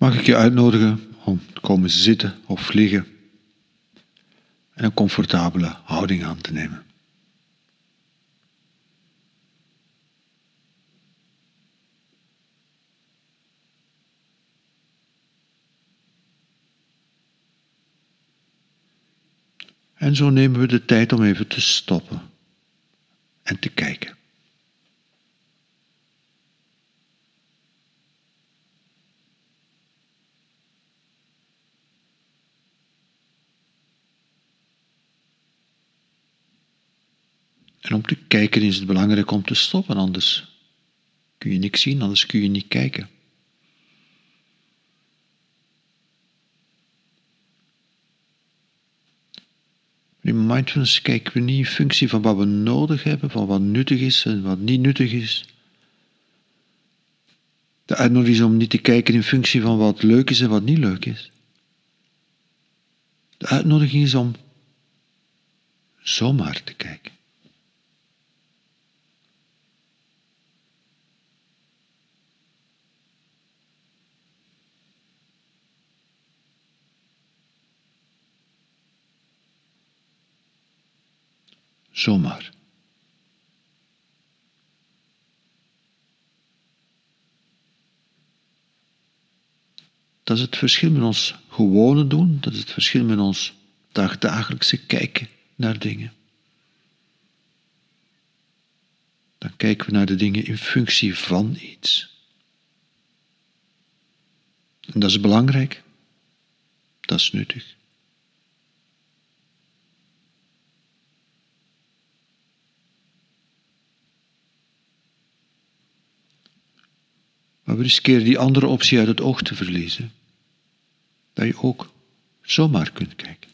mag ik je uitnodigen om te komen zitten of liggen en een comfortabele houding aan te nemen. En zo nemen we de tijd om even te stoppen en te kijken. En om te kijken is het belangrijk om te stoppen, anders kun je niks zien, anders kun je niet kijken. In mindfulness kijken we niet in functie van wat we nodig hebben, van wat nuttig is en wat niet nuttig is. De uitnodiging is om niet te kijken in functie van wat leuk is en wat niet leuk is. De uitnodiging is om zomaar te kijken. Zomaar. Dat is het verschil met ons gewone doen, dat is het verschil met ons dagdagelijkse kijken naar dingen. Dan kijken we naar de dingen in functie van iets. En dat is belangrijk, dat is nuttig. Maar we riskeren die andere optie uit het oog te verliezen. Dat je ook zomaar kunt kijken.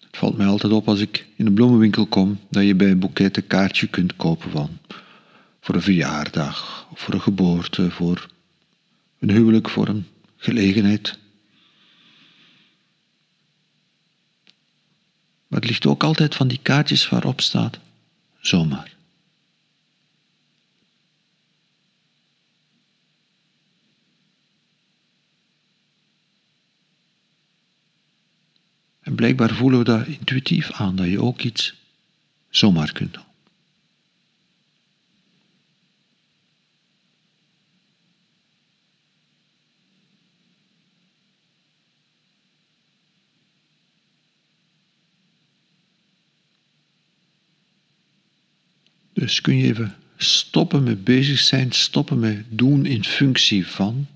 Het valt mij altijd op als ik in een bloemenwinkel kom dat je bij een boeket een kaartje kunt kopen van voor een verjaardag, voor een geboorte, voor een huwelijk, voor een gelegenheid. Maar het ligt ook altijd van die kaartjes waarop staat zomaar. En blijkbaar voelen we dat intuïtief aan, dat je ook iets zomaar kunt doen. Dus kun je even stoppen met bezig zijn, stoppen met doen in functie van.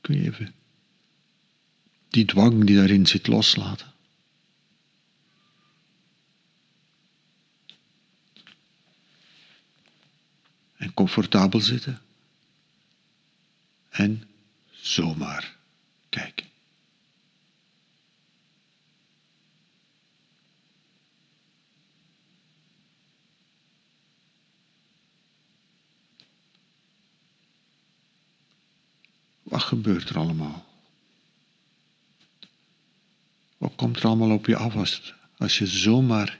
Kun je even die dwang die daarin zit loslaten. En comfortabel zitten. En zomaar Wat gebeurt er allemaal? Wat komt er allemaal op je af als, als je zomaar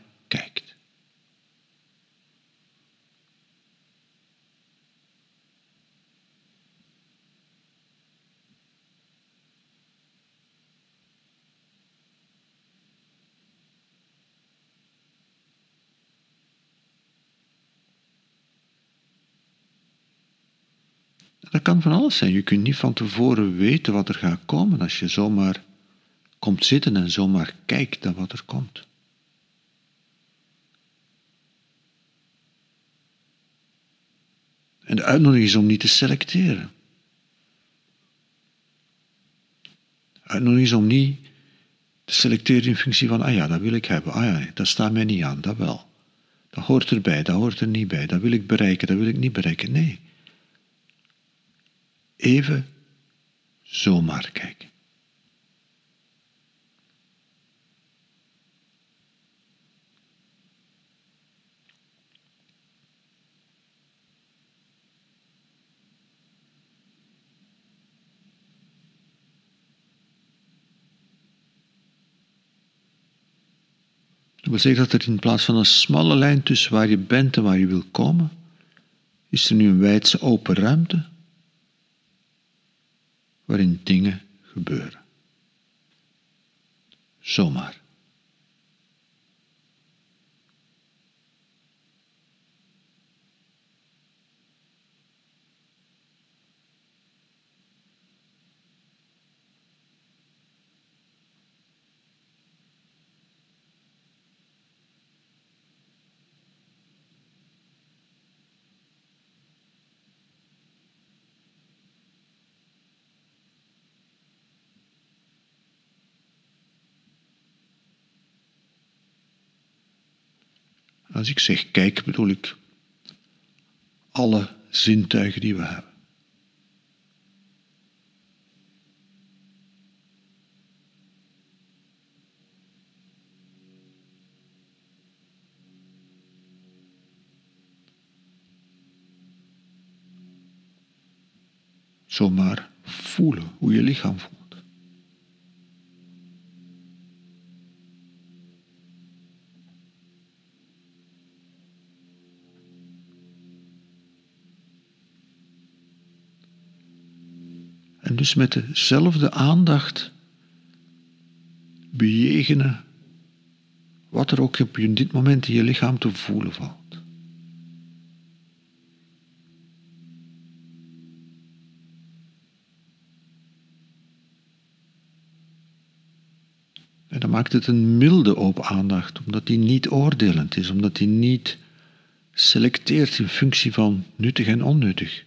van alles zijn. Je kunt niet van tevoren weten wat er gaat komen als je zomaar komt zitten en zomaar kijkt naar wat er komt. En de uitnodiging is om niet te selecteren. De uitnodiging is om niet te selecteren in functie van, ah ja, dat wil ik hebben, ah ja, dat staat mij niet aan, dat wel. Dat hoort erbij, dat hoort er niet bij, dat wil ik bereiken, dat wil ik niet bereiken. Nee even zomaar kijken. Dat wil zeggen dat er in plaats van een smalle lijn tussen waar je bent en waar je wil komen, is er nu een wijdse open ruimte waarin dingen gebeuren. Zomaar. Als ik zeg kijk, bedoel ik alle zintuigen die we hebben. Zomaar voelen hoe je lichaam voelt. Met dezelfde aandacht bejegenen wat er ook op dit moment in je lichaam te voelen valt. En dan maakt het een milde open aandacht, omdat die niet oordelend is, omdat die niet selecteert in functie van nuttig en onnuttig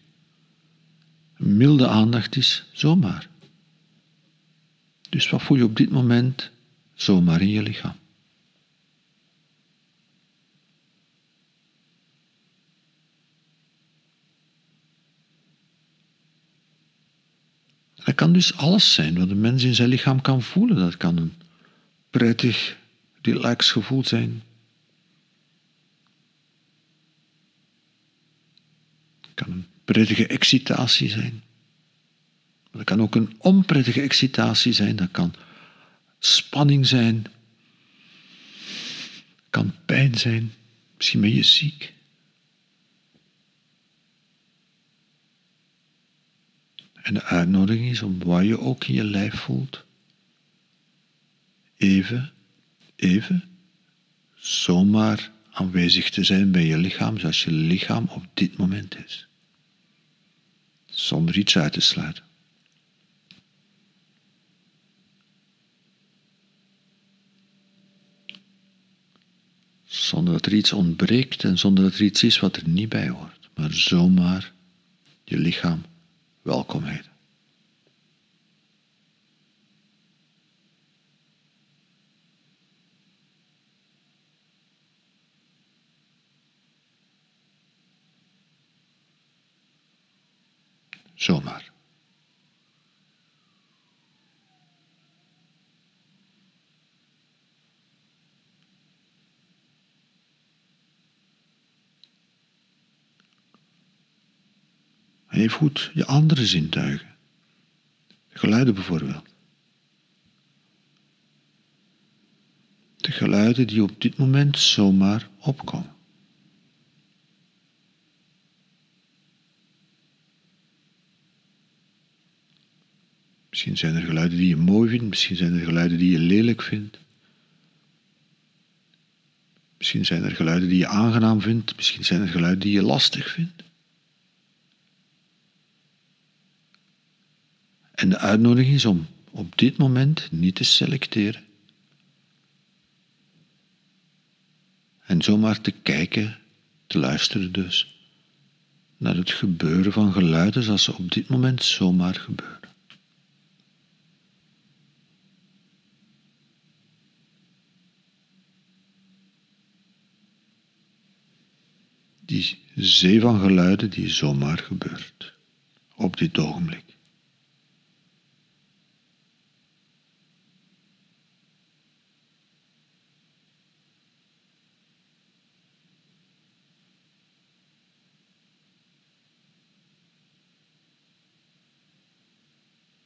milde aandacht is zomaar. Dus wat voel je op dit moment zomaar in je lichaam? Dat kan dus alles zijn wat een mens in zijn lichaam kan voelen. Dat kan een prettig, relax gevoel zijn. Het kan een prettige excitatie zijn. Dat kan ook een onprettige excitatie zijn. Dat kan spanning zijn. kan pijn zijn. Misschien ben je ziek. En de uitnodiging is om wat je ook in je lijf voelt, even, even, zomaar aanwezig te zijn bij je lichaam zoals je lichaam op dit moment is zonder iets uit te sluiten. Zonder dat er iets ontbreekt en zonder dat er iets is wat er niet bij hoort, maar zomaar je lichaam welkom heten. Zomaar. En je voelt je andere zintuigen. De geluiden bijvoorbeeld. De geluiden die op dit moment zomaar opkomen. Misschien zijn er geluiden die je mooi vindt, misschien zijn er geluiden die je lelijk vindt. Misschien zijn er geluiden die je aangenaam vindt, misschien zijn er geluiden die je lastig vindt. En de uitnodiging is om op dit moment niet te selecteren. En zomaar te kijken, te luisteren dus, naar het gebeuren van geluiden zoals ze op dit moment zomaar gebeuren. Die zee van geluiden die zomaar gebeurt op dit ogenblik.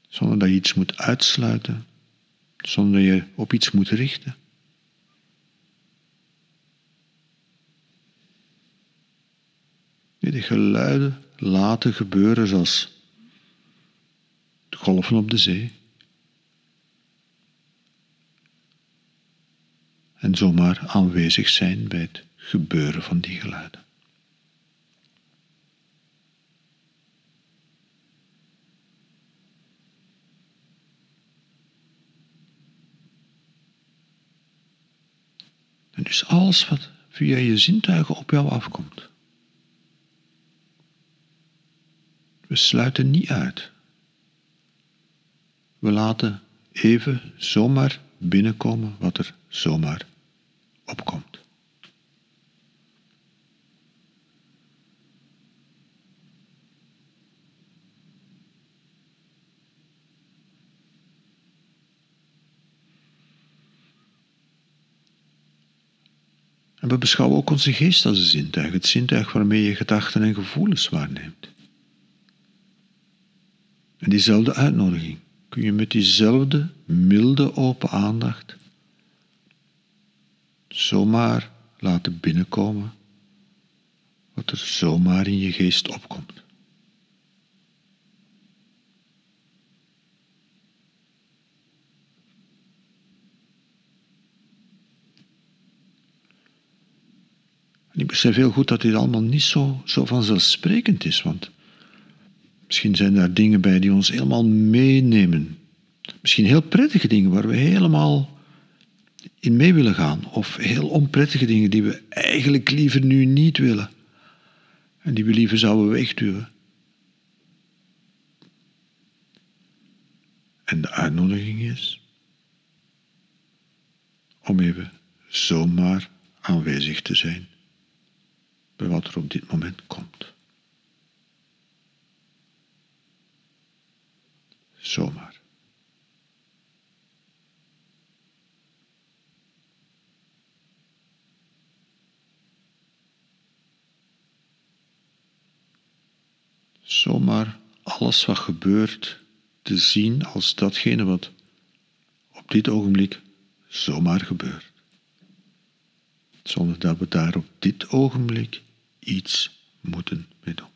Zonder dat je iets moet uitsluiten, zonder dat je op iets moet richten. De geluiden laten gebeuren zoals de golven op de zee. En zomaar aanwezig zijn bij het gebeuren van die geluiden. En dus alles wat via je zintuigen op jou afkomt. We sluiten niet uit. We laten even zomaar binnenkomen wat er zomaar opkomt. En we beschouwen ook onze geest als een zintuig, het zintuig waarmee je gedachten en gevoelens waarneemt. En diezelfde uitnodiging kun je met diezelfde milde open aandacht zomaar laten binnenkomen wat er zomaar in je geest opkomt. En ik besef heel goed dat dit allemaal niet zo, zo vanzelfsprekend is, want misschien zijn daar dingen bij die ons helemaal meenemen. Misschien heel prettige dingen waar we helemaal in mee willen gaan, of heel onprettige dingen die we eigenlijk liever nu niet willen en die we liever zouden wegduwen. En de uitnodiging is om even zomaar aanwezig te zijn bij wat er op dit moment komt. Zomaar. Zomaar alles wat gebeurt te zien als datgene wat op dit ogenblik zomaar gebeurt zonder dat we daar op dit ogenblik iets moeten mee doen.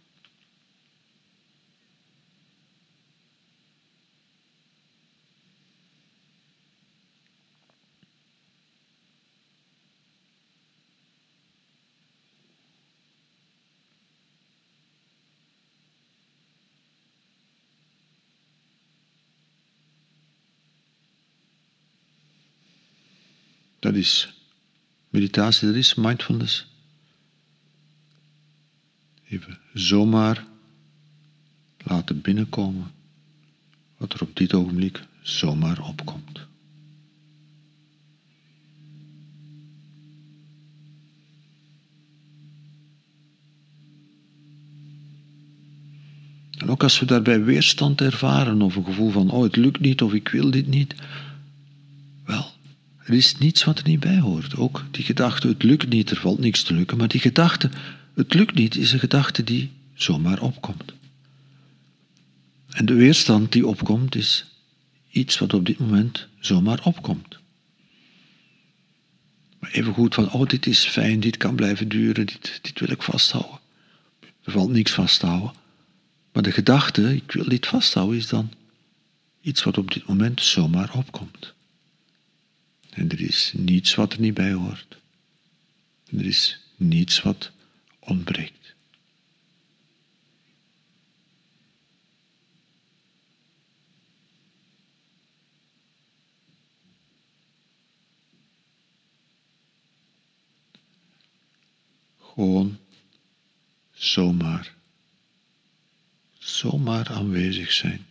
Is meditatie, dat is mindfulness. Even zomaar laten binnenkomen wat er op dit ogenblik zomaar opkomt. En ook als we daarbij weerstand ervaren of een gevoel van, oh het lukt niet of ik wil dit niet, er is niets wat er niet bij hoort. Ook die gedachte, het lukt niet, er valt niks te lukken. Maar die gedachte, het lukt niet, is een gedachte die zomaar opkomt. En de weerstand die opkomt, is iets wat op dit moment zomaar opkomt. Maar even goed van, oh, dit is fijn, dit kan blijven duren, dit, dit wil ik vasthouden. Er valt niks vasthouden. Maar de gedachte, ik wil dit vasthouden, is dan iets wat op dit moment zomaar opkomt. En er is niets wat er niet bij hoort. Er is niets wat ontbreekt. Gewoon zomaar, zomaar aanwezig zijn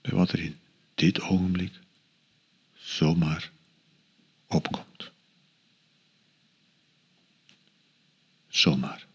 bij wat er in dit ogenblik zomaar opkomt. Zomaar.